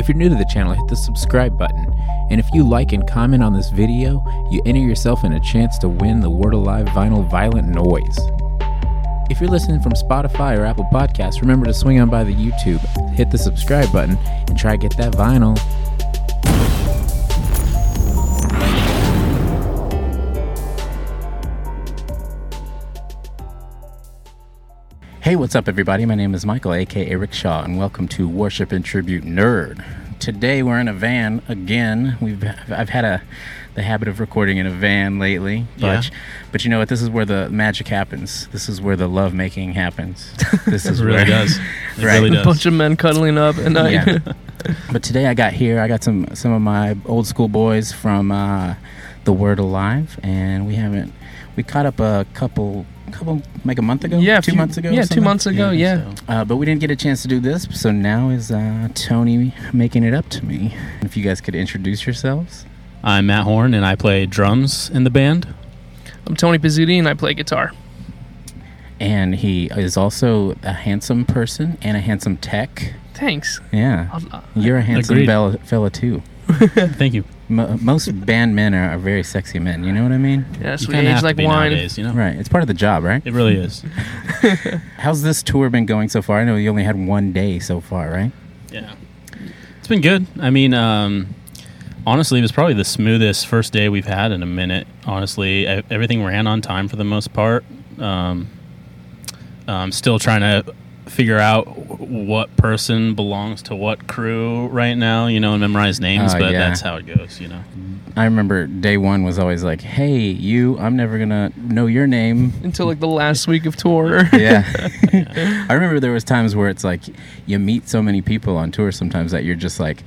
If you're new to the channel, hit the subscribe button. And if you like and comment on this video, you enter yourself in a chance to win the Word Alive vinyl Violent Noise. If you're listening from Spotify or Apple Podcasts, remember to swing on by the YouTube, hit the subscribe button, and try to get that vinyl. Hey, what's up, everybody? My name is Michael, aka Rickshaw, and welcome to Worship and Tribute Nerd. Today we're in a van again. We've I've had a the habit of recording in a van lately, but Yeah. but you know what? This is where the magic happens. This is where the love making happens. This is It really where, does. It Right. really does. A bunch of men cuddling up at night. Yeah. but today I got here. I got some some of my old school boys from uh, the Word Alive, and we haven't we caught up a couple couple like a month ago, Yeah, two few- months ago, Yeah, two months ago. Yeah. so- Uh, but we didn't get a chance to do this, so now is uh, Tony making it up to me. If you guys could introduce yourselves. I'm Matt Horn, and I play drums in the band. I'm Tony Pizzuti and I play guitar. And he is also a handsome person and a handsome tech. Thanks. Yeah. I'll- You're a handsome Agreed. bella, fella, too. Thank you. Mo most band men are, are very sexy men. You know what I mean? yes, You we age have like to be wine. nowadays, you know. Right. It's part of the job, right? It really is. How's this tour been going so far? I know you only had one day so far, right? Yeah, it's been good. I mean, um, honestly, it was probably the smoothest first day we've had in a minute. Honestly, E- everything ran on time for the most part. Um, I'm still trying to figure out what person belongs to what crew right now. You know, and memorize names, Oh, but yeah. that's how it goes. You know. I remember day one was always like, "Hey, you, I'm never gonna know your name Until like the last week of tour. yeah. I remember there was times where it's like you meet so many people on tour sometimes that you're just like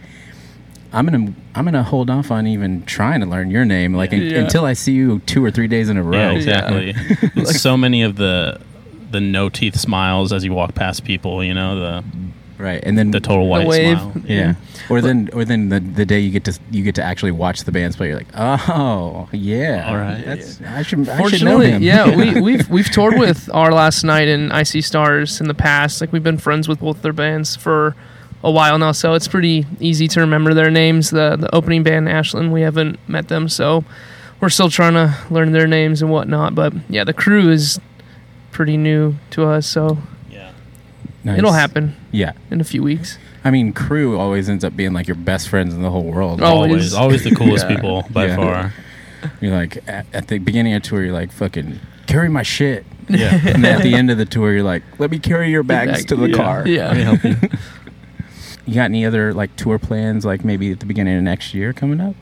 I'm going to I'm going to hold off on even trying to learn your name like un- Yeah. until I see you two or 3 days in a row. Yeah, exactly. It's so many of the the no teeth smiles as you walk past people. You know the Right. And then the total white wave. smile. yeah. Or then or then the, the day you get to you get to actually watch the bands play you're like, "Oh, yeah. All right. That's I should I should know Fortunately, him." yeah, we, we've we've toured with our last night and I See Stars in the past. Like we've been friends with both their bands for a while now, so it's pretty easy to remember their names. The the opening band, Ashland, we haven't met them, so we're still trying to learn their names and whatnot. But yeah, the crew is pretty new to us, so Yeah. Nice. it'll happen Yeah. in a few weeks. I mean, crew always ends up being like your best friends in the whole world. Oh, Always, Always. always the coolest Yeah. people by Yeah. far. You're like at, at the beginning of tour, you're like fucking carry my shit, Yeah. and then at the end of the tour, you're like, let me carry your bags Bag- to the Yeah. car. Yeah. Let me help you. You got any other like tour plans, like maybe at the beginning of next year coming up?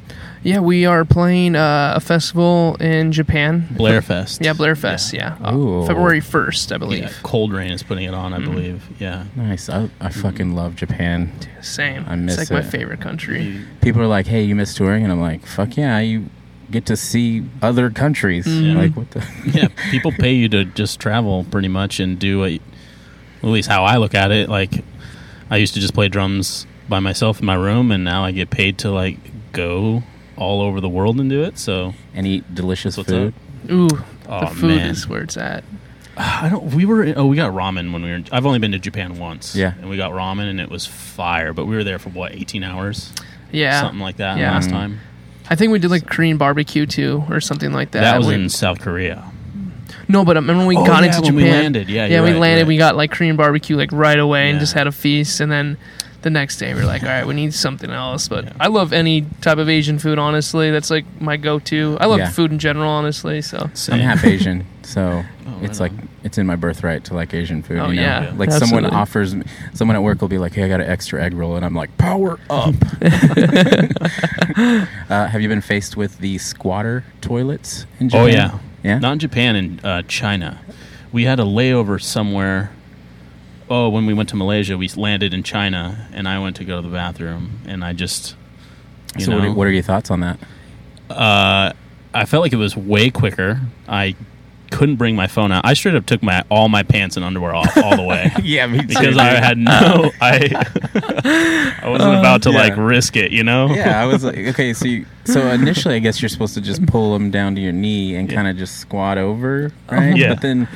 Yeah, we are playing uh, a festival in Japan. Blare Fest. Yeah, Blare Fest. Yeah, Uh, Ooh. February first, I believe. Yeah, Coldrain is putting it on, I Mhm. believe. Yeah. Nice. I, I fucking love Japan. Same. I miss it's like it. my favorite country. People are like, hey, you miss touring, and I'm like, fuck yeah, you get to see other countries. Mhm. Like what the? yeah, people pay you to just travel pretty much and do what, at least how I look at it. Like, I used to just play drums by myself in my room, and now I get paid to like go all over the world and do it. So, and eat delicious What's food. Ooh, oh the food man, is where it's at. I don't. We were. Oh, we got ramen when we were. I've only been to Japan once. Yeah. and we got ramen, and it was fire. But we were there for what, eighteen hours, Yeah, something like that Yeah. last time. I think we did like Korean barbecue too, or something like that. That, was We- in South Korea. no, but I remember when we Oh, got yeah, into when Japan. we landed. Yeah, yeah, we right, landed. you're We got like Korean barbecue like right away and just had a feast, and then the next day we're like, all right, we need something else. But Yeah. I love any type of Asian food. Honestly, that's like my go-to. I love Yeah. food in general. Honestly, so I'm half Asian, so Oh, it's like on. it's in my birthright to like Asian food. Oh, you know? yeah, like someone offers, me- someone at work will be like, "Hey, I got an extra egg roll," and I'm like, "Power up!" uh, have you been faced with the squatter toilets in Japan? Oh yeah, yeah. Not in Japan, in uh, China. We had a layover somewhere. Oh, when we went to Malaysia, we landed in China, and I went to go to the bathroom, and I just, you so, know, what are, what are your thoughts on that? uh, I felt like it was way quicker. I couldn't bring my phone out. I straight up took my all my pants and underwear off all the way. yeah, me too. Because I had no, I, I wasn't about to oh, yeah. like risk it, you know. yeah, I was like, okay, so you, so initially, I guess you're supposed to just pull them down to your knee and Yeah. kind of just squat over, oh, right? Yeah. But then,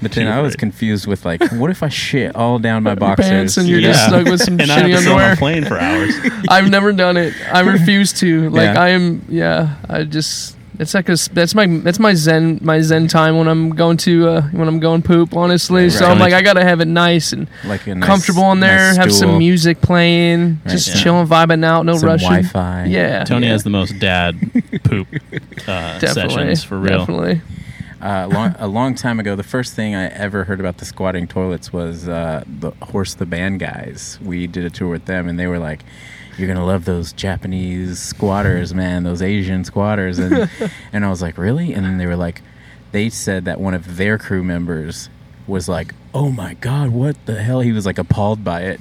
but then I was confused with like, what if I shit all down my boxers? pants and you're You just stuck with some and I shitty had to sit on underwear. a plane for hours. I've never done it. I refuse to. Like Yeah. I am. Yeah. I just. It's like a. s- That's my. That's my zen. My zen time when I'm going to. Uh, when I'm going poop. Honestly. So I'm like, I gotta have it nice and like nice, comfortable in there. nice have some music playing. Right, just yeah. chilling, vibing out. No some rushing. Wi-Fi. Yeah. Tony yeah. has the most dad poop uh, sessions for real. Definitely. Uh, long, a long time ago, the first thing I ever heard about the squatting toilets was uh, the Horse the Band guys. We did a tour with them, and they were like, "You're gonna love those Japanese squatters, man. Those Asian squatters." And and I was like, "Really?" And then they were like, they said that one of their crew members was like, "Oh my god, what the hell?" He was like appalled by it.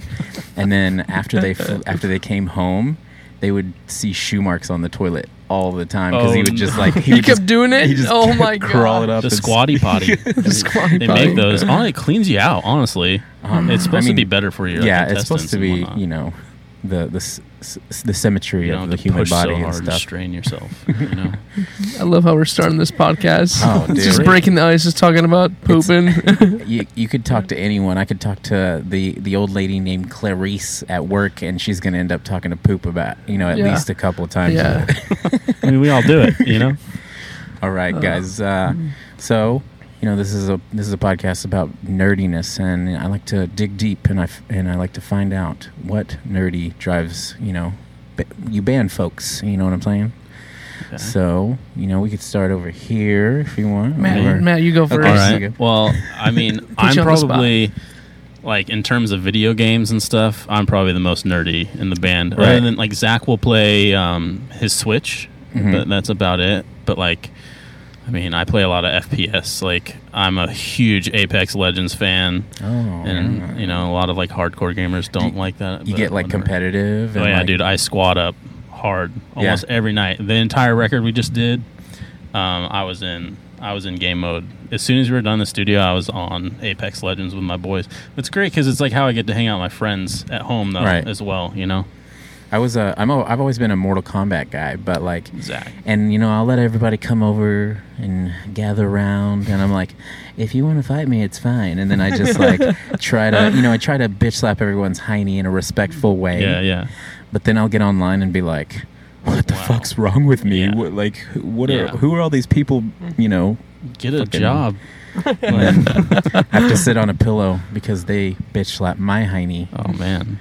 And then after they fl- after they came home, they would see shoe marks on the toilet all the time because he Oh, would just like He, would kept just- doing it. he just oh my god. crawl it up The squatty potty. squatty they potty. make those. Oh, it cleans you out. Honestly, Um, it's supposed I to be better for you. yeah, it's supposed to be you know the the s- s- the symmetry You of the human push body so and hard to stuff. strain yourself. You know. I love how we're starting this podcast. Oh, It's just breaking the ice, just talking about pooping. You you could talk to anyone. I could talk to the the old lady named Clarice at work, and she's gonna end up talking to poop about you know at Yeah. least a couple of times. yeah. I mean, we all do it. You know. All right, guys. Uh, so you know this is a this is a podcast about nerdiness, and I like to dig deep, and I f- and I like to find out what nerdy drives you know ba- you band folks. You know what I'm saying? Okay. So you know we could start over here if you want. Matt, or- Matt, you go first. Okay. right. Well, I mean, I'm you on the spot. probably like in terms of video games and stuff. I'm probably the most nerdy in the band. Right. Other than like Zach will play um, his Switch, Mhm. but that's about it. But like, I mean, I play a lot of FPS. Like, I'm a huge Apex Legends fan, Oh, and yeah. you know, a lot of like hardcore gamers don't you- like that. you get like whatever. competitive. Oh and, yeah, like- dude, I squat up hard almost every night. The entire record we just did, um, I was in. I was in game mode. As soon as we were done in the studio, I was on Apex Legends with my boys. It's great because it's like how I get to hang out with my friends at home though Right. as well. You know, I was a. I'm. A, I've always been a Mortal Kombat guy, but like, Zach. and you know, I'll let everybody come over and gather around, and I'm like, if you want to fight me, it's fine. And then I just like try to, you know, I try to bitch slap everyone's hiney in a respectful way. Yeah, yeah. But then I'll get online and be like, what the Wow. fuck's wrong with me? Yeah. What, like, who- what are Yeah. who are all these people? You know, Get a job. and have to sit on a pillow because they bitch slap my hiney. Oh man.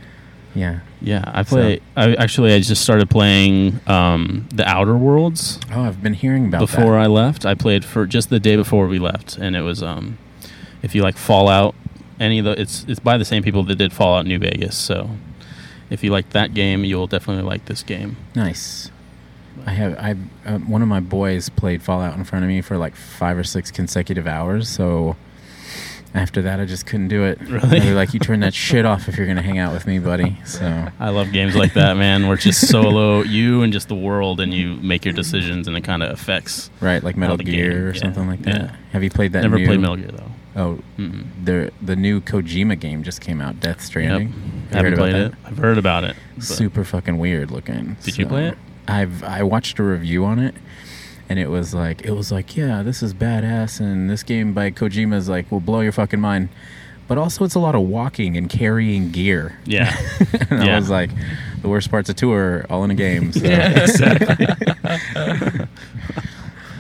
Yeah. Yeah, I play. I actually I just started playing um, the Outer Worlds. Oh, I've been hearing about that. before that. I left. I played for just the day before we left, and it was um, if you like Fallout, any of the it's it's by the same people that did Fallout New Vegas. So if you like that game, you'll definitely like this game. Nice. I have I uh, one of my boys played Fallout in front of me for like five or six consecutive hours. So after that, I just couldn't do it. Really? They were like, "You turn that shit off if you're gonna hang out with me, buddy." So I love games like that, man, where it's just solo you and just the world, and you make your decisions, and it kind of affects. right, like Metal Gear game, or yeah, something like that. yeah. Have you played that? Never new, played Metal Gear though. Oh, Mm-mm. the the new Kojima game just came out, Death Stranding. Yep. Have you Haven't played that? it. I've heard about it. Super fucking weird looking. Did you play it? I've I watched a review on it, and it was like it was like yeah, this is badass, and this game by Kojima is like will blow your fucking mind. But also, it's a lot of walking and carrying gear. Yeah. and I was like, the worst parts of tour all in a game. So. Yeah. exactly.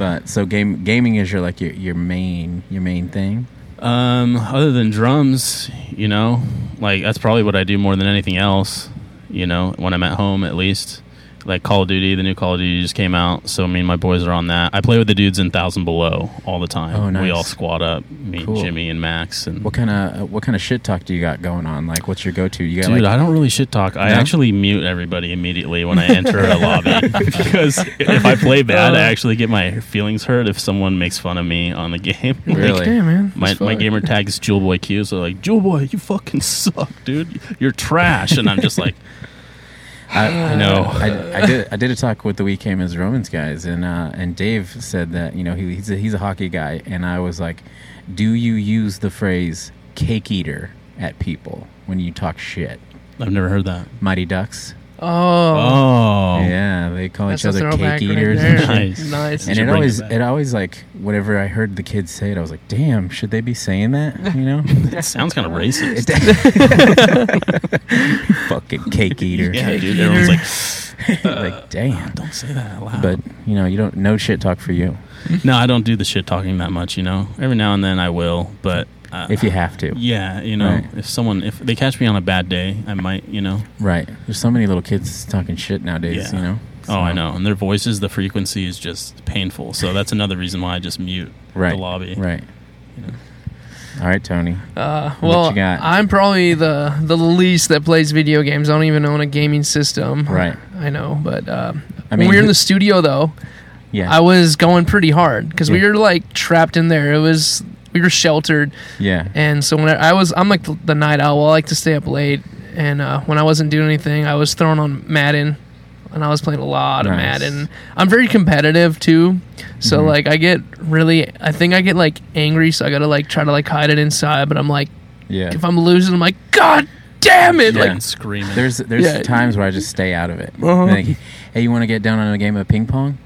But so game gaming is your like your, your main your main thing. Um, other than drums, you know, like that's probably what I do more than anything else. You know, when I'm at home, at least. Like Call of Duty, the new Call of Duty just came out, so me and my boys are on that. I play with the dudes in Thousand Below all the time. Oh, We all squat up, me, Cool. Jimmy, and Max. And What kind of what kind of shit talk do you got going on? Like, what's your go to? You got Dude, like I don't really shit talk. I actually mute everybody immediately when I enter a lobby because if I play bad. I actually get my feelings hurt if someone makes fun of me on the game. Like, Really? Damn, man. My, my gamer tag is Jewel Boy Q, so like Jewel Boy, you fucking suck, dude. You're trash, and I'm just like, I, I know. I, I did. I did a talk with the We Came as Romans guys, and uh, and Dave said that you know he, he's a, he's a hockey guy, and I was like, do you use the phrase "cake eater" at people when you talk shit? I've never heard that. Mighty Ducks. Oh, Oh, Yeah, they call that's each a other throwback cake right eaters. there. and shit. Nice. nice. And should it bring always, it back. it always like whenever I heard the kids say it, I was like, "Damn, should they be saying that?" You know, That sounds kind of racist. fucking cake eater. yeah, Cake dude. eater. Everyone's like, like uh, damn. don't say that out loud. But you know, you don't no shit talk for you no, I don't do the shit talking that much. You know, every now and then I will, but uh, if you have to. yeah, you know, Right. if someone if they catch me on a bad day, I might, you know. Right. There's so many little kids talking shit nowadays. Yeah. You know. Oh, I know, and their voices, the frequency is just painful. So that's another reason why I just mute Right. the lobby. Right. You know. All right, Tony. Uh, What well, you got? I'm probably the the least that plays video games. I don't even own a gaming system. Right. I know, but uh, I when mean, we were in the studio though, Yeah. I was going pretty hard because we were like trapped in there. It was we were sheltered, yeah. and so when I, I was, I'm like the, the night owl. I like to stay up late, and uh, when I wasn't doing anything, I was throwing on Madden, and I was playing a lot of Madden. I'm very competitive too, so Mhm. like I get really, I think I get like angry, so I gotta like try to like hide it inside. But I'm like, Yeah. if I'm losing, I'm like, God damn it! Yeah. Like, and screaming. There's there's Yeah. times where I just stay out of it. Uh-huh. Like, hey, you want to get down on a game of ping pong?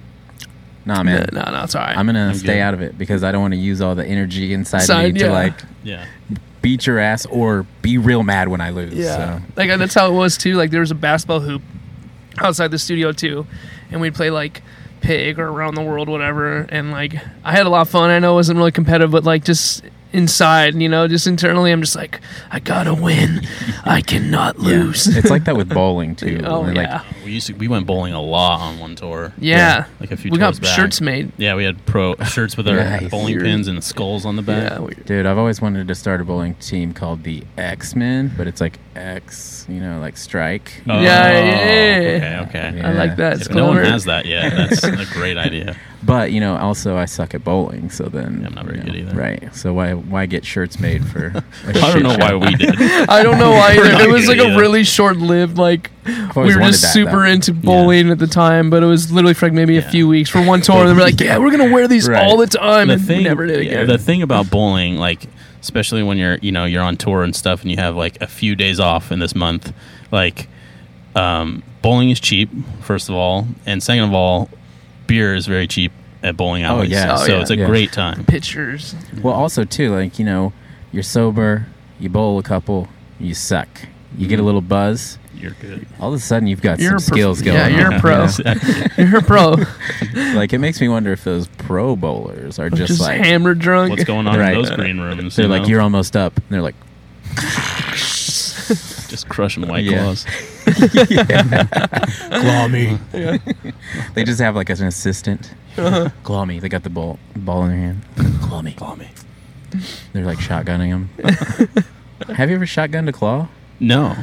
Nah, man. no, no, it's all right. I'm gonna I'm stay good. out of it because I don't want to use all the energy inside Side, me to yeah. like yeah. beat your ass or be real mad when I lose. Yeah, So. like that's how it was too. Like there was a basketball hoop outside the studio too, and we'd play like pig or around the world, whatever. And like I had a lot of fun. I know it wasn't really competitive, but like just inside, you know, just internally, I'm just like, I gotta win. I cannot Yeah. lose. it's like that with bowling too. oh Like, yeah, We used to we went bowling a lot on one tour. yeah. Like a few We got back. shirts made. Yeah, we had pro shirts with our Nice. bowling Weird. pins and skulls on the back. Yeah, we, Dude, I've always wanted to start a bowling team called the X Men, but it's like X, you know, like strike. Oh, Yeah, yeah. Okay, okay. Yeah. I like that. If It's no one has that yet, that's a great idea. But you know, also I suck at bowling, so then Yeah, I'm not very you know, good either. Right. So why why get shirts made for? a I don't know show? why we did. I don't know why either. It was like Yeah. a really short lived like we were just that, super though. into bowling at the time, but it was literally for like maybe a few weeks for one tour. and we're like, yeah, we're gonna wear these Right. all the time, the and thing, we never did yeah, again. the thing about bowling, like especially when you're you know you're on tour and stuff, and you have like a few days off in this month, like um, bowling is cheap first of all, and second of all, beer is very cheap at bowling Oh, alleys. yeah. Oh, so yeah. it's a Yeah. great time. Pictures. Well, also too, like you know, you're sober, you bowl a couple, you suck, you get a mm-hmm. little buzz. You're good. All of a sudden, you've got You're some a prof- skills going. yeah, you're on, a pro. you know? You're a pro. like it makes me wonder if those pro bowlers are just, just like hammered drunk. What's going on Right. in those green rooms? they're you like know? you're almost up, and they're like, just crushing white Yeah. claws. Claw me. Yeah. They just have like as an assistant. Uh-huh. Claw me. They got the ball ball in their hand. Claw me. Claw me. They're like shotgunning them. have you ever shotgunned a claw? No.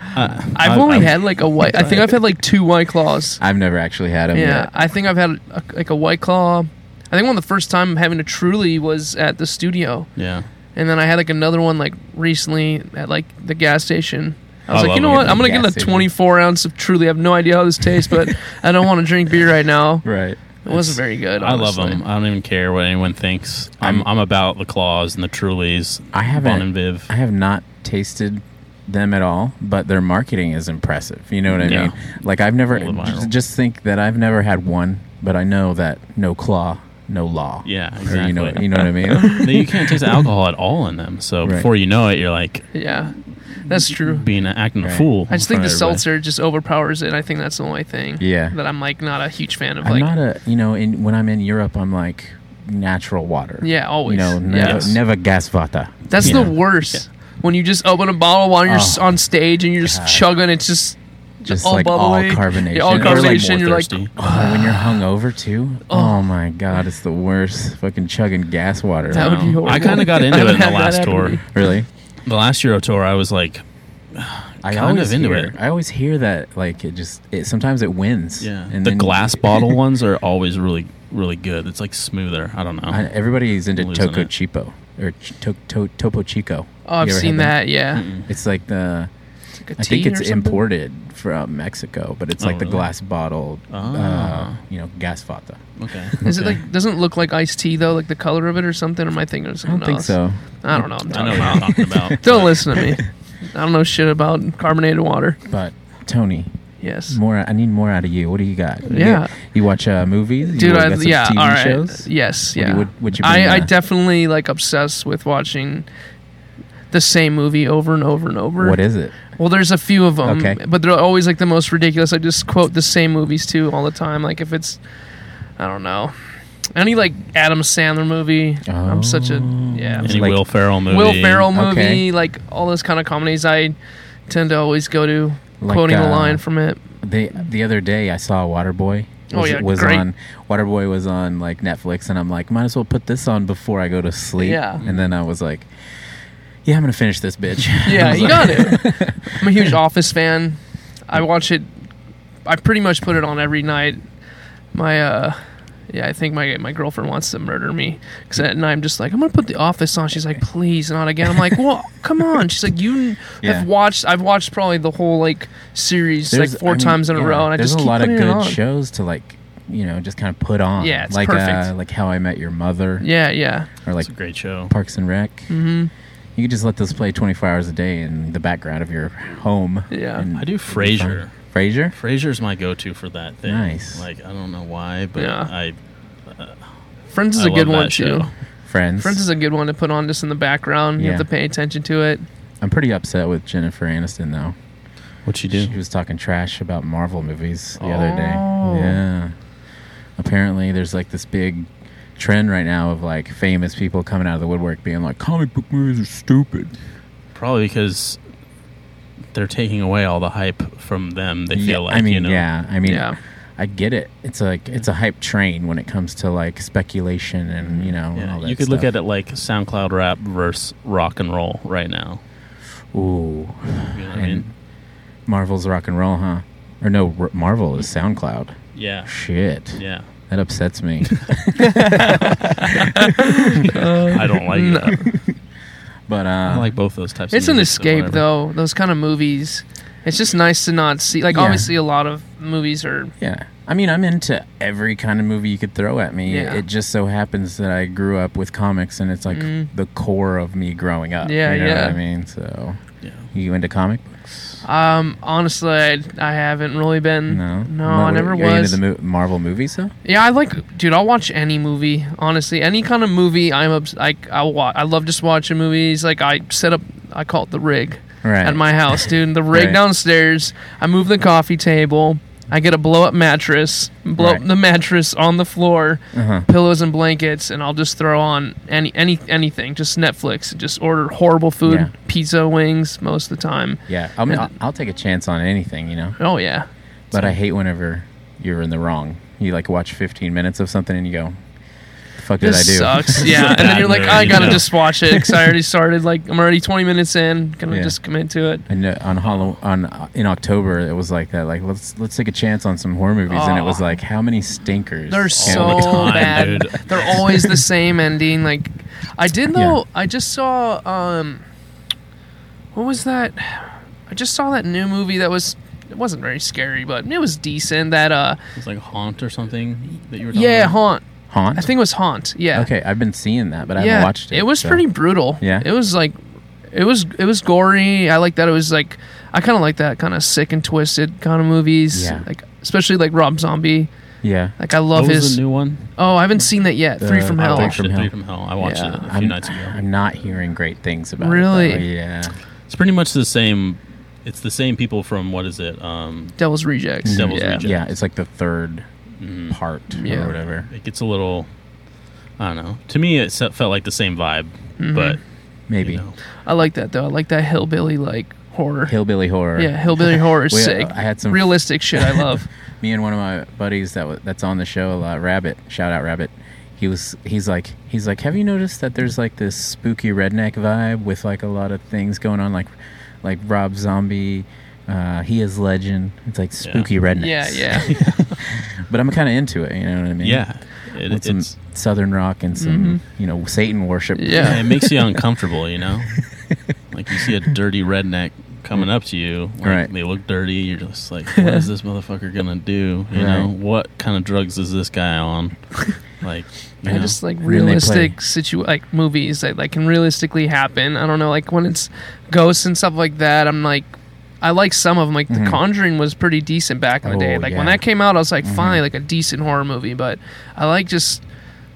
Uh, I've I- only I've- had like a white. I think I've had like two white claws. I've never actually had them. Yeah, yet. I think I've had a, like a white claw. I think one of the first time having a truly was at the studio, Yeah. and then I had like another one like recently at like the gas station. I was I like, you know what? I'm gonna get a station. 24 ounce of Truly. I have no idea how this tastes, but I don't want to drink beer right now. Right. It wasn't very good. I love them. I don't even care what anyone thinks. I'm I'm- I'm about the claws and the Trulies. I haven't. and Viv. I have not tasted them at all, but their marketing is impressive. You know what I Yeah. mean? Like I've never All the viral. just, just think that I've never had one, but I know that no claw, no law. Yeah, Or, exactly. you know, you know what I mean? You can't taste alcohol at all in them. So Right. before you know it, you're like Yeah, that's true. being acting a Right. fool. I just in think the front of everybody. seltzer just overpowers it. I think that's the only thing. Yeah. That I'm like not a huge fan of. I'm like, not a, you know, in, when I'm in Europe, I'm like natural water. yeah, always. You know, never, Yes. never gas vata. That's Yeah. the worst. When you just open a bottle while you're s Oh. on stage and you're just God. chugging, it's just Just all like all bubbly. carbonation. Yeah, all Or, like, carbonation. more you're like, thirsty. Oh, when you're hungover too. Oh. Oh. my god, it's the worst. Fucking chugging gas water. That would be horrible. I kind of got into I it in haven't the had that last happen to tour. me. really? The last Euro tour, I was like, I Kind always of into hear, it. I always hear that like it just it sometimes it wins. yeah. and the then- glass bottle ones are always really, really good. It's like smoother. I don't know. I, everybody's into Losing Toco it. Chico or Ch- to, to, Topo Chico. Oh, I've seen had that. Yeah. Mm-mm. It's like the Like a I think it's or imported from Mexico, but it's Oh, like the really? glass bottle, uh, Ah. you know, gas fata. Okay. Is it like doesn't it look like iced tea though, like the color of it or something? Or am I thinking of I something don't think so. I don't know. I'm I talking know what about. you're talking about. Don't listen to me. I don't know shit about carbonated water. But Tony, Yes. more. I need more out of you. What do you got? You Yeah. get- You, watch uh, movies? You Dude, got I, some yeah, TV all right. shows? Yes, What do you- yeah. what- what you been, I, I uh, definitely like obsess with watching the same movie over and over and over. What is it? Well, there's a few of them, Okay. but they're always like the most ridiculous. I just quote the same movies too all the time. Like if it's, I don't know, any like Adam Sandler movie. I'm such a yeah. Oh. Any Like- Will Ferrell movie. Will Ferrell movie, Okay. like all those kind of comedies. I tend to always go to Like, quoting a uh, line from it. The the other day I saw Waterboy. Oh, yeah, was great. on Waterboy was on like Netflix, and I'm like, might as well put this on before I go to sleep. Yeah. And then I was like, yeah, I'm gonna finish this bitch. Yeah, you got it. I'm a huge Office fan. I watch it. I pretty much put it on every night. My uh, yeah, I think my my girlfriend wants to murder me because at night I'm just like I'm gonna put The Office on. She's like, please not again. I'm like, well, come on. She's like, you Yeah. have watched. I've watched probably the whole like series There's- like four I mean, times in a yeah, row, and I there's just a lot of good shows to like, you know, just kind of put on. Yeah, it's like Uh, perfect. like How I Met Your Mother, Yeah, yeah. or like It's a great show. Parks and Rec. hmm You could just let those play 24 hours a day in the background of your home. Yeah. I do it'd be fun. Frasier. Frasier. Frasier's my go-to for that thing. Nice. Like I don't know why, but Yeah. I uh, Friends is I a good love one that too. show. Friends. Friends is a good one to put on just in the background. You Yeah. have to pay attention to it. I'm pretty upset with Jennifer Aniston though. what you do? She was talking trash about Marvel movies the other day. Oh. Yeah. Apparently, there's like this big trend right now of like famous people coming out of the woodwork being like, comic book movies are stupid. Probably because they're taking away all the hype from them. They Yeah, feel like I mean, you know. yeah. I mean, Yeah. I get it. It's like it's a hype train when it comes to like speculation and you know Yeah, all that you could look at it like SoundCloud rap versus rock and roll right now. Ooh, You know what I and mean? Marvel's rock and roll, huh? Or no, R- Marvel is SoundCloud. Yeah. Shit, Yeah. That upsets me. I don't like No. it. but uh, I like both those types. It's of an music, so escape though. Those kind of movies. It's just nice to not see. Like Yeah. obviously, a lot of movies are. Yeah. I mean, I'm into every kind of movie you could throw at me. Yeah. It just so happens that I grew up with comics, and it's like Mhm. the core of me growing up. Yeah, you know yeah. What I mean, so Yeah. you into comic books? Um, honestly, I, I haven't really been. No, no, I never You into was. the mo- Marvel movies, though? Yeah, I like, dude. I'll watch any movie. Honestly, any kind of movie. I'm obs- like, I wa- I love just watching movies. Like I set up, I call it the rig Right. at my house, dude. The rig Right. downstairs. I move the coffee table. I get a blow up mattress. Blow Right. up the mattress on the floor. Uh-huh. pillows and blankets, and I'll just throw on any any anything, just Netflix. Just order horrible food, Yeah. pizza, wings most of the time. Yeah. I mean, I'll, I'll take a chance on anything, you know. Oh yeah, But I hate whenever you're in the wrong. You like watch 15 minutes of something and you go, "The fuck did this I do?" sucks. Yeah, and then you're like, I gotta just watch it because I already started. Like I'm already 20 minutes in, gonna Yeah. just commit to it. And uh, on Halloween, on uh, in October, it was like that. Like let's let's take a chance on some horror movies, and it was like how many stinkers? They're so time, bad. dude. They're always the same ending. Like I did Yeah. though. I just saw um, what was that? I just saw that new movie that was. It wasn't very scary, but it was decent. That uh, It's like Haunt or something that you were talking yeah, about. haunt. Haunt. I think it was haunt. Yeah. Okay, I've been seeing that, but I yeah, haven't watched it. It was so- pretty brutal. Yeah? It was like it was it was gory. I like that it was like I kind of like that kind of sick and twisted kind of movies. Yeah. Like especially like Rob Zombie. Yeah. Like I love What was his the new one? Oh, I haven't seen that yet. The- Three from Hell. Three watched from it, Hell. Three from Hell. I watched Yeah. it a few I'm, nights ago. I'm not hearing great things about Really? it. though. Yeah. It's pretty much the same. It's the same people from what is it? Um, Devil's Rejects. Devil's yeah. Rejects. Yeah, it's like the third mhm. part Yeah. or whatever. It gets a little. I don't know. To me, it felt like the same vibe, Mhm. but Maybe. you know. I like that though. I like that hillbilly like horror. Hillbilly horror. yeah, hillbilly horror is We- sick. I had some Realistic shit I love. me and one of my buddies that was, that's on the show a lot, Rabbit. Shout out Rabbit. He was he's like he's like, have you noticed that there's like this spooky redneck vibe with like a lot of things going on, like like Rob Zombie, uh, he is legend. It's like spooky rednecks. yeah, yeah. but I'm kind of into it. You know what I mean? yeah, it, With some it's southern rock and some Mhm. you know Satan worship. Yeah. it makes you uncomfortable. You know, like you see a dirty redneck coming up to you. Like, Right. They look dirty. You're just like, what is this motherfucker gonna do? You know, what kind of drugs is this guy on? like, you Yeah, know? just like realistic situ like movies that like can realistically happen. I don't know, like when it's ghosts and stuff like that. I'm like, I like some of them. Like Mhm. The Conjuring was pretty decent back in the day. Oh, Like yeah. when that came out, I was like, Mhm. finally, like a decent horror movie. But I like just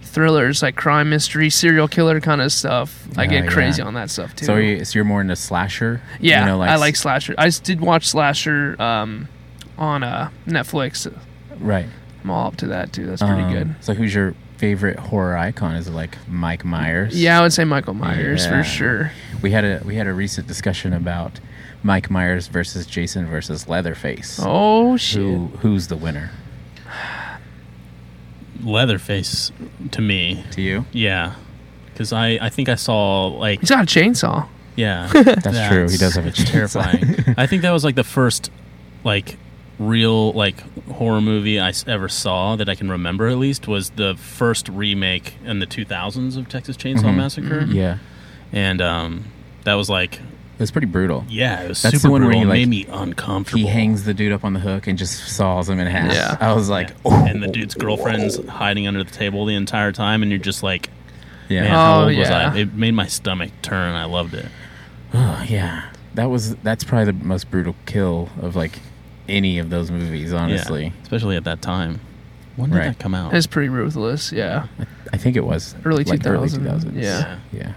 thrillers, like crime, mystery, serial killer kind of stuff. I get yeah. crazy on that stuff too. So, you, so you're more into slasher? yeah, You know, I s- like slasher. I did watch slasher um, on uh, Netflix. Right. I'm all up to that too. That's pretty Um, good. So, who's your favorite horror icon? Is it like Mike Myers? Yeah, I would say Michael Myers Yeah. for sure. We had a we had a recent discussion about Mike Myers versus Jason versus Leatherface. Oh shit! Who who's the winner Leatherface to me. to you? Yeah, because I I think I saw like He's got a chainsaw. yeah. That's, true. He does have a chainsaw. terrifying. I think that was like the first like real like horror movie I ever saw that I can remember at least was the first remake in the 2000s of Texas Chainsaw Mhm. Massacre, yeah, and um, that was like it was pretty brutal. yeah, it was That's the super one where he, like, made me uncomfortable. He hangs the dude up on the hook and just saws him in half. Yeah. I was like, Yeah. oh. and the oh. dude's girlfriend's hiding under the table the entire time, and you're just like, Yeah. man, how Oh, old was. I? It made my stomach turn. I loved it. Oh, yeah. That was that's probably the most brutal kill of like any of those movies. Honestly, Yeah, especially at that time. When did Right. that come out? It's pretty ruthless. Yeah, I think it was Early like, 2000s, 2000s. yeah. yeah.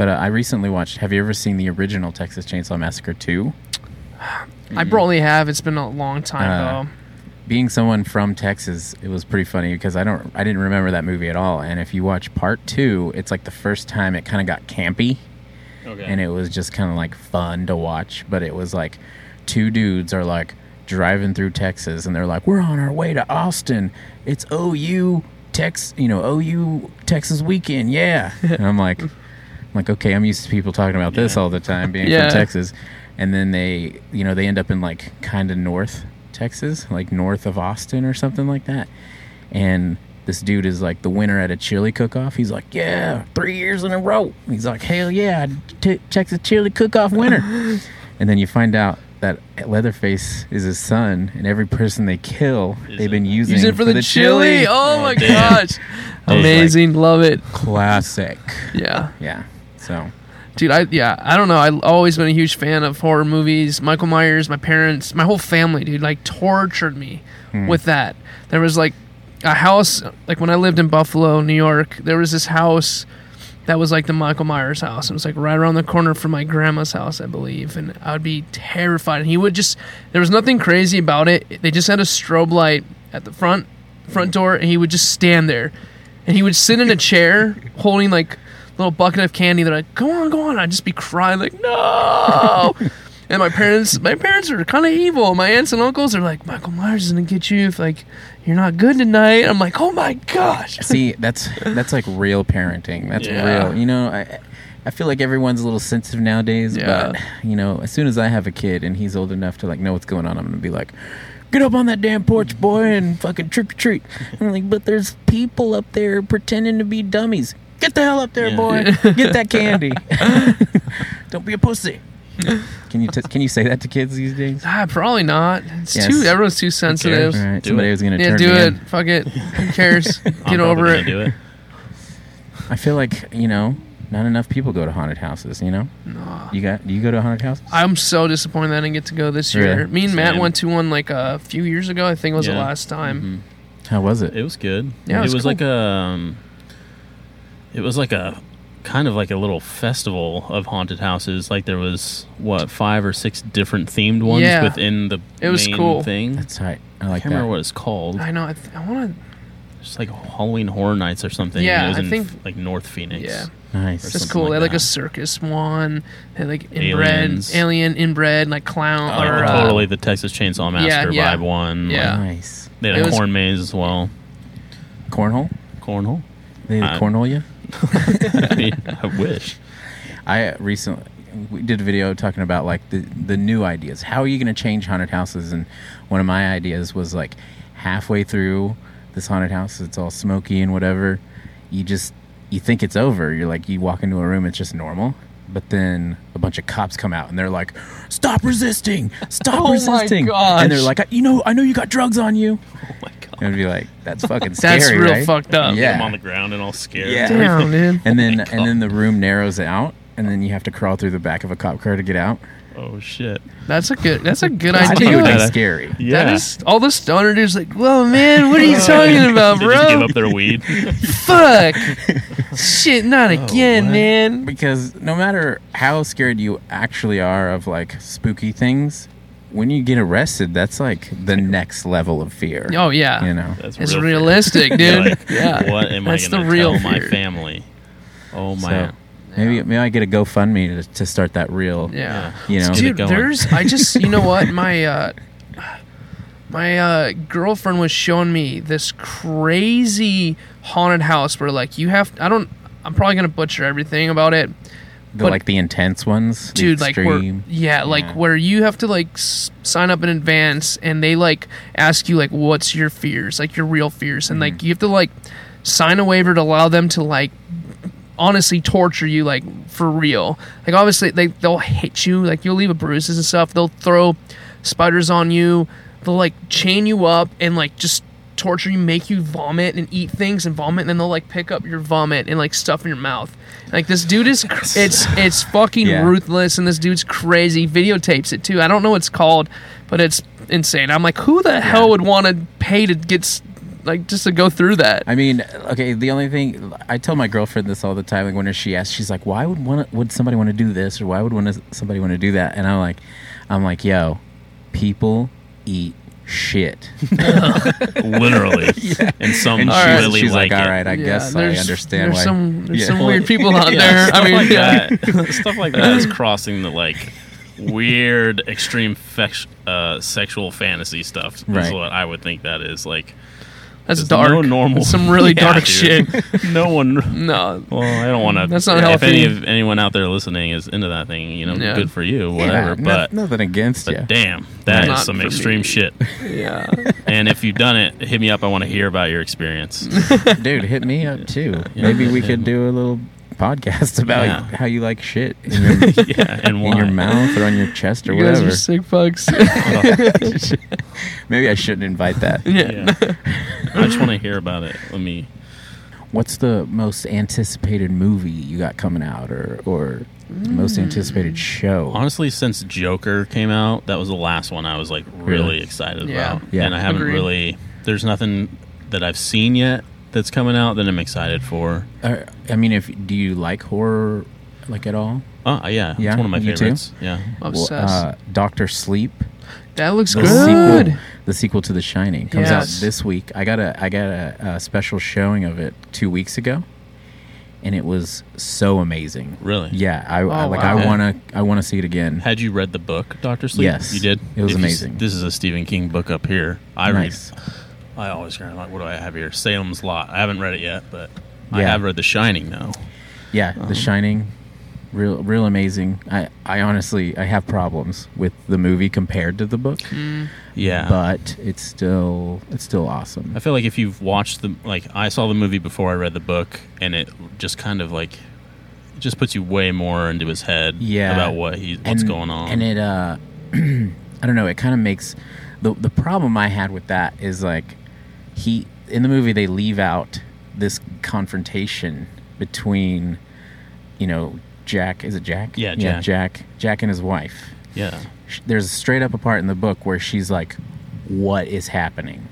But uh, I recently watched. Have you ever seen the original Texas Chainsaw Massacre two? I probably have. It's been a long time Uh, though. being someone from Texas, it was pretty funny because I don't, I didn't remember that movie at all. And if you watch part two, it's like the first time it kind of got campy, okay. and it was just kind of like fun to watch. But it was like two dudes are like driving through Texas, and they're like, "We're on our way to Austin. It's OU Tex, you know, OU Texas weekend, yeah." and I'm like, I'm like, okay, I'm used to people talking about this all the time, being Yeah. from Texas, and then they, you know, they end up in like kind of North Texas, like north of Austin or something like that, and. This dude is like the winner at a chili cook-off. He's like, yeah, three years in a row. He's like, hell yeah, t- Texas chili cook-off winner. and then you find out that Leatherface is his son, and every person they kill, they've been using Use it for the, chili. Oh, my gosh! Amazing. Love it. Classic. Yeah. Yeah. So Dude, I yeah, I don't know. I've always been a huge fan of horror movies. Michael Myers, my parents, my whole family, dude, like tortured me Hmm. with that. There was like a house, like when I lived in Buffalo, New York, there was this house that was like the Michael Myers house. It was like right around the corner from my grandma's house, I believe. And I would be terrified. And he would just, there was nothing crazy about it. They just had a strobe light at the front front door, and he would just stand there. And he would sit in a chair holding like little bucket of candy. They're like, go on, go on. I'd just be crying, like, no. and my parents, my parents are kind of evil. My aunts and uncles are like, Michael Myers is to get you if like you're not good tonight. I'm like, oh my gosh. see, that's that's like real parenting. That's Yeah. real. You know, I I feel like everyone's a little sensitive nowadays, Yeah. but you know, as soon as I have a kid and he's old enough to like know what's going on, I'm gonna be like. Get up on that damn porch, boy, and fucking trick or treat. I'm like, but there's people up there pretending to be dummies. Get the hell up there, Yeah. boy. Get that candy. Don't be a pussy. Can you t- can you say that to kids these days? Ah, probably not. It's Yes. too. Everyone's too sensitive. All right, Do somebody it. was gonna Yeah, turn do me it. in. Fuck it. Who cares? I'm Get over it. Do it. I feel like you know, not enough people go to haunted houses. You know, No. you got do you go to haunted houses? I'm so disappointed I didn't get to go this Really? year. Me and Matt went to one like a few years ago. I think it was the last time. Mhm. How was it? It was good. Yeah, it it was was, cool. like a. Um, it was like a kind of like a little festival of haunted houses. Like there was what five or six different themed ones Yeah. within the It was main cool. thing. That's tight. I like. I can't that. remember what it's called. I know. I, th- I want to. It's like Halloween Horror Nights or something. Yeah, it was I in think- like North Phoenix. Yeah, nice. it's something cool. like they had like that. a circus one. They had like inbred, Aliens. alien inbred, like clown. Like or, the- uh, totally the Texas Chainsaw Massacre yeah. vibe one. Yeah. Like, nice. they had It a was- corn maze as well. Cornhole. Cornhole. They I- cornhole you. I mean, I wish. I recently we did a video talking about like the the new ideas. How are you going to change haunted houses? And one of my ideas was like halfway through this haunted house, it's all smoky and whatever. You just you think it's over. You're like you walk into a room, it's just normal. But then a bunch of cops come out and they're like, "Stop resisting! Stop Oh my resisting!" gosh. And they're like, "You know, I know you got drugs on you." Oh my god. And I'd be like, "That's fucking scary, That's real right?" fucked up. Yeah. I'm on the ground and all scared. Yeah. Damn, dude. And then oh God. and then the room narrows out, and then you have to crawl through the back of a cop car to get out. Oh shit. That's a good. That's a good I idea. would be scary. Yeah. That is all the stoner dudes like, whoa, man, what are you talking about, They just give bro? up their weed. Fuck, shit, not oh, again, what? man. because no matter how scared you actually are of like spooky things, when you get arrested, that's like the next level of fear. Oh yeah, You know. That's it's real fear. realistic, You're dude. like, yeah, What am That's I the going to real tell my fear. family? Oh So, my. Maybe maybe I get a GoFundMe to, to start that real. yeah. You know. Dude going. there's i just you know what my uh my uh girlfriend was showing me this crazy haunted house where like you have i don't i'm probably gonna butcher everything about it The, but- like the intense ones. the dude like where extreme. yeah like Yeah. where you have to like s- sign up in advance and they like ask you like what's your fears like your real fears and Mm-hmm. like you have to like sign a waiver to allow them to like honestly torture you like for real. Like obviously they they'll hit you like you'll leave a bruises and stuff. They'll throw spiders on you. They'll like chain you up and like just torture you make you vomit and eat things and vomit and then they'll like pick up your vomit and like stuff in your mouth. Like this dude is cr- it's it's fucking Yeah. ruthless and this dude's crazy. Videotapes it too. I don't know what it's called but it's insane. I'm like who the hell would want to pay to get like just to go through that I mean, okay. The only thing I tell my girlfriend this all the time. Like when she asks, she's like, "Why would want would somebody want to do this, or why would want somebody want to do that?" And I'm like, I'm like, yo, people eat shit. Literally. And some And All right. she's, really she's like, like, it. all right, I Yeah, guess I understand there's why. some there's Yeah. some weird people out Yeah, there i stuff mean like yeah. that. stuff like that is crossing the like weird, extreme fex- uh, sexual fantasy stuff. Is Right. what I would think that is like. That's there's dark No normal. That's some really Yeah, dark dude. shit No one. no Well, I don't want to. That's not If healthy. any of anyone out there listening is into that thing, you know, Yeah. good for you, Yeah, whatever. no- but nothing against but you. damn, that Not is some extreme me. shit. yeah And if you've done it, hit me up. I want to hear about your experience. Dude, hit me up too. Yeah. Maybe we could do a little podcast about Yeah. how you like shit in your, yeah, and in your mouth or on your chest or you guys whatever. are sick fucks Maybe I shouldn't invite that. yeah. Yeah. I just want to hear about it. Let me. What's the most anticipated movie you got coming out, or or the most Hmm. anticipated show? Honestly, since Joker came out, that was the last one I was like really, Really? excited Yeah. about. Yeah. And I haven't Agreed. really. There's nothing that I've seen yet that's coming out that I'm excited for. Uh, I mean, if do you like horror, like at all? Oh yeah, Yeah, it's one of my you too? favorites. Yeah. Obsessed. uh, Doctor Sleep, that looks the good. sequel, the sequel to The Shining, comes out this week. I got a I got a, a special showing of it two weeks ago, and it was so amazing. Really? Yeah, I, I Oh, like. wow. I wanna I wanna see it again. Had you read the book, Doctor Sleep? Yes. you did. It was If you amazing. this is a Stephen King book up here. I nice. read. I always kind of like. What do I have here? Salem's Lot. I haven't read it yet, but I Yeah. have read The Shining now. Yeah, Um, The Shining, real real amazing. I I honestly I have problems with the movie compared to the book, Mm, Yeah. but it's still it's still awesome. I feel like if you've watched the like I saw the movie before I read the book and it just kind of like it just puts you way more into his head Yeah. about what he what's and, going on. And it uh I don't know, it kind of makes the the problem I had with that is like he in the movie they leave out this confrontation between you know Jack is it Jack? Yeah, Yeah, Jack. Jack. Jack and his wife. yeah. There's a straight up a part in the book where she's like what is happening?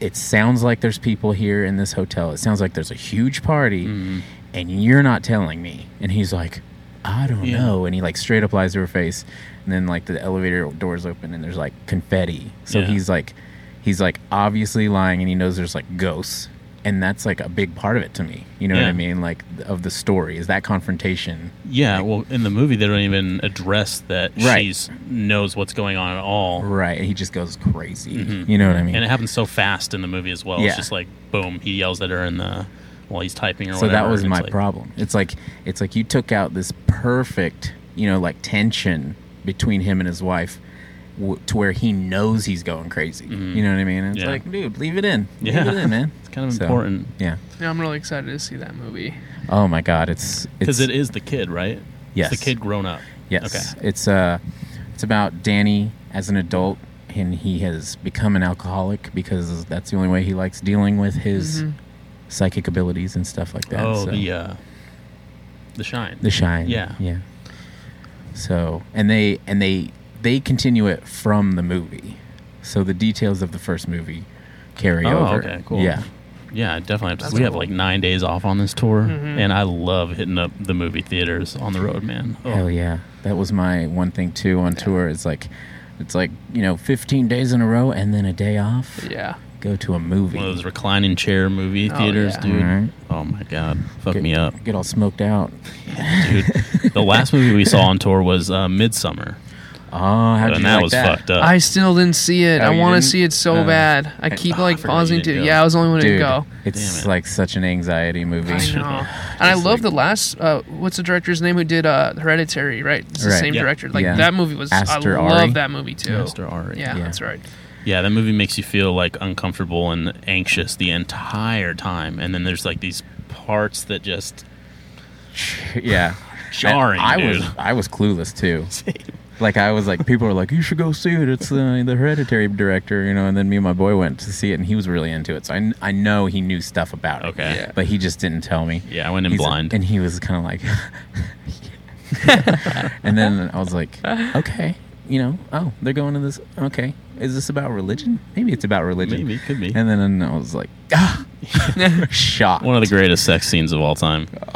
It sounds like there's people here in this hotel. It sounds like there's a huge party Mhm. and you're not telling me. And he's like, I don't Yeah. know. And he like straight up lies to her face. And then like the elevator doors open and there's like confetti. So Yeah. he's like, he's like obviously lying and he knows there's like ghosts. And that's like a big part of it to me. You know what I mean? Like of the story is that confrontation. Yeah, well in the movie they don't even address that Right. she's knows what's going on at all. Right. He just goes crazy. Mhm. You know what I mean? And it happens so fast in the movie as well. Yeah. It's just like boom, he yells at her in the while he's typing or so whatever. that was my like- problem it's like it's like you took out this perfect you know like tension between him and his wife w- to where he knows he's going crazy Mhm. you know what i mean And it's Yeah. like dude leave it in Yeah. leave it in man It's kind of So, important yeah yeah, I'm really excited to see that movie. oh my god it's because it's the kid, right? Yes. It's the kid grown up. Yes. Okay. It's uh it's about Danny as an adult and he has become an alcoholic because that's the only way he likes dealing with his Mhm. psychic abilities and stuff like that. Oh, so- the uh, the shine. The Shine. Yeah. Yeah. So, and they and they they continue it from the movie. So the details of the first movie carry Oh, over. okay, cool. Yeah. Yeah, definitely. Have to, That's we have like nine days off on this tour, Mhm. and I love hitting up the movie theaters on the road, man. Oh, Hell yeah. That was my one thing too on tour. It's like it's like, you know, 15 days in a row and then a day off. Yeah. Go to a movie. One of those reclining chair movie Oh, theaters, yeah. dude. Alright. Oh my god, fuck get, me up, Get all smoked out. dude. the last movie we saw on tour was uh, Midsummer, Oh, how'd and you that like was that? fucked up. I still didn't see it. Oh, I you want to didn't? see it so Uh, bad. I I- keep oh, I like forgot you pausing didn't to. go. Yeah, I was the only one who Dude, didn't go. it's it. like such an anxiety movie. I know. And I It's love like- the last. Uh, what's the director's name who did uh, Hereditary? Right, it's the Right. same Yeah. director. Like Yeah. that movie was. Aster I Ari. love that movie too. Master Ari. Yeah, Yeah. that's right. Yeah, that movie makes you feel like uncomfortable and anxious the entire time, and then there's like these parts that just yeah. jarring. I, I dude. was I was clueless too. Like I was like people were like you should go see it. It's the the Hereditary director, you know. And then me and my boy went to see it, and he was really into it. So I, I know he knew stuff about it. Okay. Yeah. But he just didn't tell me. Yeah, I went in He's- blind. and he was kind of like. and then I was like, okay, you know, oh, they're going to this. Okay, is this about religion? Maybe it's about religion. Maybe it could be. And then I was like, ah, shocked. One of the greatest sex scenes of all time.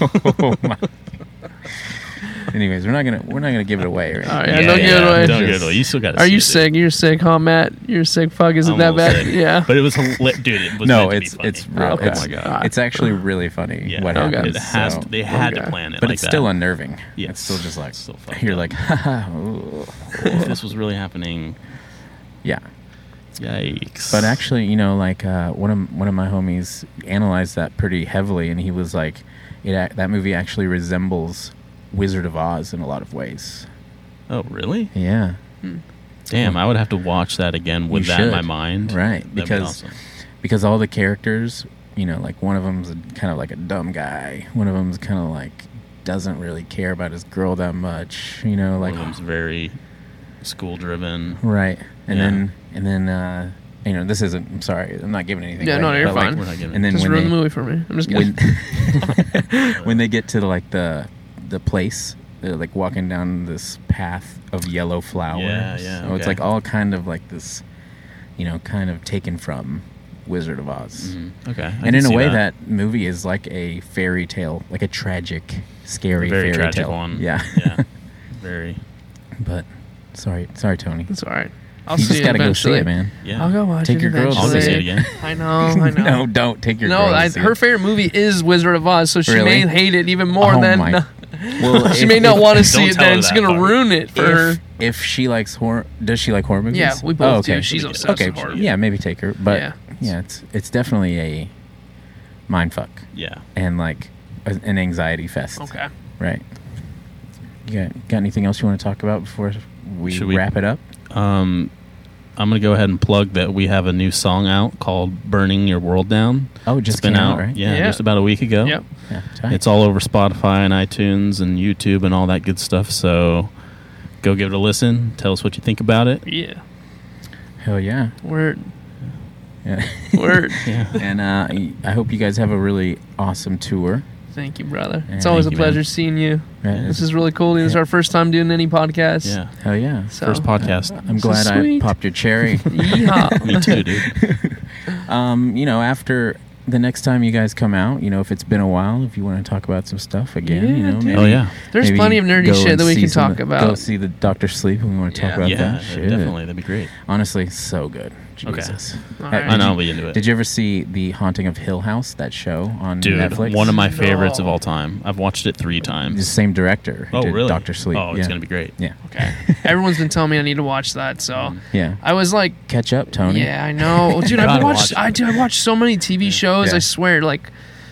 oh my. Anyways, we're not gonna we're not gonna give it away. Right? All right, Yeah, don't give it away. Don't give it away. You still got to Are you sick? You're sick, huh, Matt? You're sick. Fuck, is it I'm that bad? sick. Yeah. But it was, hila- dude. It was No, meant to be it's funny. it's real. Okay. It's, oh my god. it's actually really funny Yeah. what Okay. happens. It has so- to, they had Okay. to plan it. but like it's still unnerving. Yeah. It's still just like Still fucked you're up. like, haha, if this was really happening. yeah. Yikes. But actually, you know, like uh, one of one of my homies analyzed that pretty heavily, and he was like, "It that movie actually resembles Wizard of Oz in a lot of ways." oh really? Yeah, Damn, I would have to watch that again with You that in my mind. Right, That'd be because- awesome. because all the characters, you know, like one of them's kind of like a dumb guy. One of them's kind of like doesn't really care about his girl that much. You know, like one of them's very school driven. right, and Yeah. then and then uh, you know, this isn't. I'm sorry, I'm not giving anything. Yeah, away, no, you're but, like, fine. We're not giving. And then Just ruin they, the movie for me. I'm just kidding. when when they get to like the the place they're like walking down this path of yellow flowers Yeah, yeah, so it's like all kind of like this you know kind of taken from wizard of oz Mhm. Okay. I and in a way that. movie is like a fairy tale like a tragic scary very fairy tragic tale one. yeah yeah. Very. but sorry sorry tony It's all right. I'll you see just gotta go see it man Yeah. I'll go watch Take it Take your girl I'll go see it again. I know. I know. no don't take your no, girl to I, her favorite movie is Wizard of Oz, so she Really? may hate it even more Oh than my- well she if- may not want to see it. tell Then her it's that gonna part. ruin it for her. if, if she likes horror does she like horror movies Yeah, we both oh, do. okay. She's Okay. obsessed okay with horror. yeah maybe take her but Yeah. yeah, it's it's definitely a mind fuck Yeah. and like a- an anxiety fest Okay. right you got, got anything else you want to talk about before we, Should we- wrap it up Um, I'm gonna go ahead and plug that we have a new song out called "Burning Your World Down." oh it just it's been came out, right yeah, Yeah. just about a week ago. Yep. yeah tight. It's all over Spotify and iTunes and YouTube and all that good stuff. So go give it a listen. Tell us what you think about it. Yeah. hell yeah Word. yeah Word. Yeah. and uh, I hope you guys have a really awesome tour Thank you, brother. Yeah, It's always a thank you, pleasure man. seeing you. Right? This is really cool. This is our first time doing any podcast. Yeah. hell yeah So, First podcast. I'm glad I popped your cherry Yeehaw. Me too, dude. um, you know, after the next time you guys come out, you know, if it's been a while, if you want to talk about some stuff again, you Yeah, know, maybe, Oh yeah. There's plenty of nerdy shit that we can talk the- about. Go see the Doctor Sleep, and we want to talk Yeah. about Yeah. that. Shit. Definitely. That'd be great. Honestly, so good. Okay. Jesus. All right. I did know. you- I'll be into it. Did you ever see The Haunting of Hill House? That show on Dude, Netflix. one of my favorites No. of all time. I've watched it three times. the times. same director. Oh, did really? Doctor Sleep. Oh, yeah. it's gonna be great. Yeah. Okay. Everyone's been telling me I need to watch that, so Mm. Yeah. I was like, Catch up, Tony. yeah, I know, dude. I've watched. watch. I do. I watched so many TV shows. Yeah. I swear, like,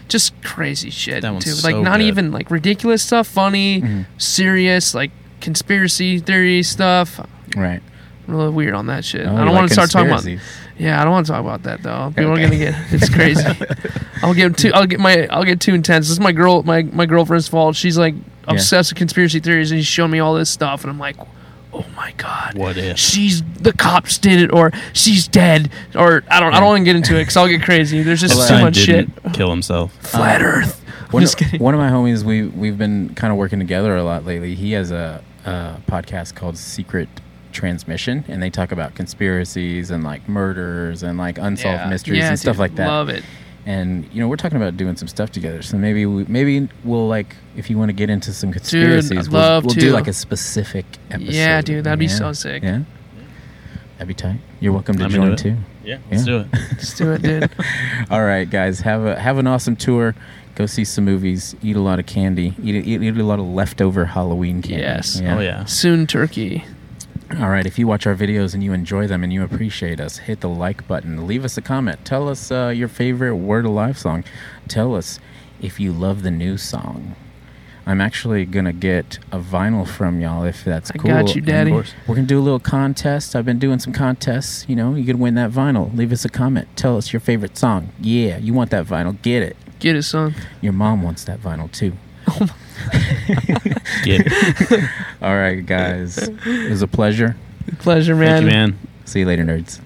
just crazy shit. That one's too. so like not good. even like ridiculous stuff, funny, Mhm. serious, like conspiracy theory stuff. Right. I'm really weird on that shit. Oh, I don't like want to start talking about. Yeah, I don't want to talk about that though. People Okay. are gonna get. It's crazy. I'll get too. I'll get my. I'll get too intense. This is my girl. My my girlfriend's fault. She's like obsessed with conspiracy theories, and she's showing me all this stuff, and I'm like, oh my god, What if? she's the cops did it, or she's dead, or I don't I don't want to get into it because I'll get crazy. There's just too Epstein much shit. didn't kill himself. Flat um, Earth. One, Just kidding. one of my homies, we we've been kind of working together a lot lately. He has a, a podcast called Secret Transmission, and they talk about conspiracies and like murders and like unsolved mysteries Yeah, and stuff like that. Love it. And you know, we're talking about doing some stuff together. So maybe we, maybe we'll like if you want to get into some conspiracies, I'd we'll, we'll do like a specific episode. Yeah, dude, that'd be Yeah. so sick. Yeah, that'd be tight. You're welcome to I'm join too. Yeah, let's Yeah. do it. Let's do it, dude. All right, guys, have a have an awesome tour. Go see some movies. Eat a lot of candy. Eat eat, eat a lot of leftover Halloween candy. Yes. Oh yeah. Soon turkey. All right. If you watch our videos and you enjoy them and you appreciate us, hit the like button. Leave us a comment. Tell us uh, your favorite Word Alive song. Tell us if you love the new song. I'm actually gonna get a vinyl from y'all if that's I cool. got you, And Daddy. course. We're gonna do a little contest. I've been doing some contests. You know, you can win that vinyl. Leave us a comment. Tell us your favorite song. Yeah, you want that vinyl? Get it. Get it, son. Your mom wants that vinyl too. Oh Get it. All right, guys. It was a pleasure. Pleasure, man. Thank you, man. See you later, nerds.